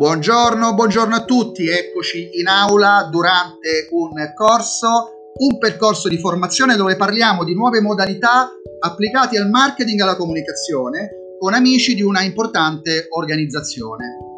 Buongiorno, buongiorno a tutti, eccoci in aula durante un corso, un percorso di formazione dove parliamo di nuove modalità applicate al marketing e alla comunicazione con amici di una importante organizzazione.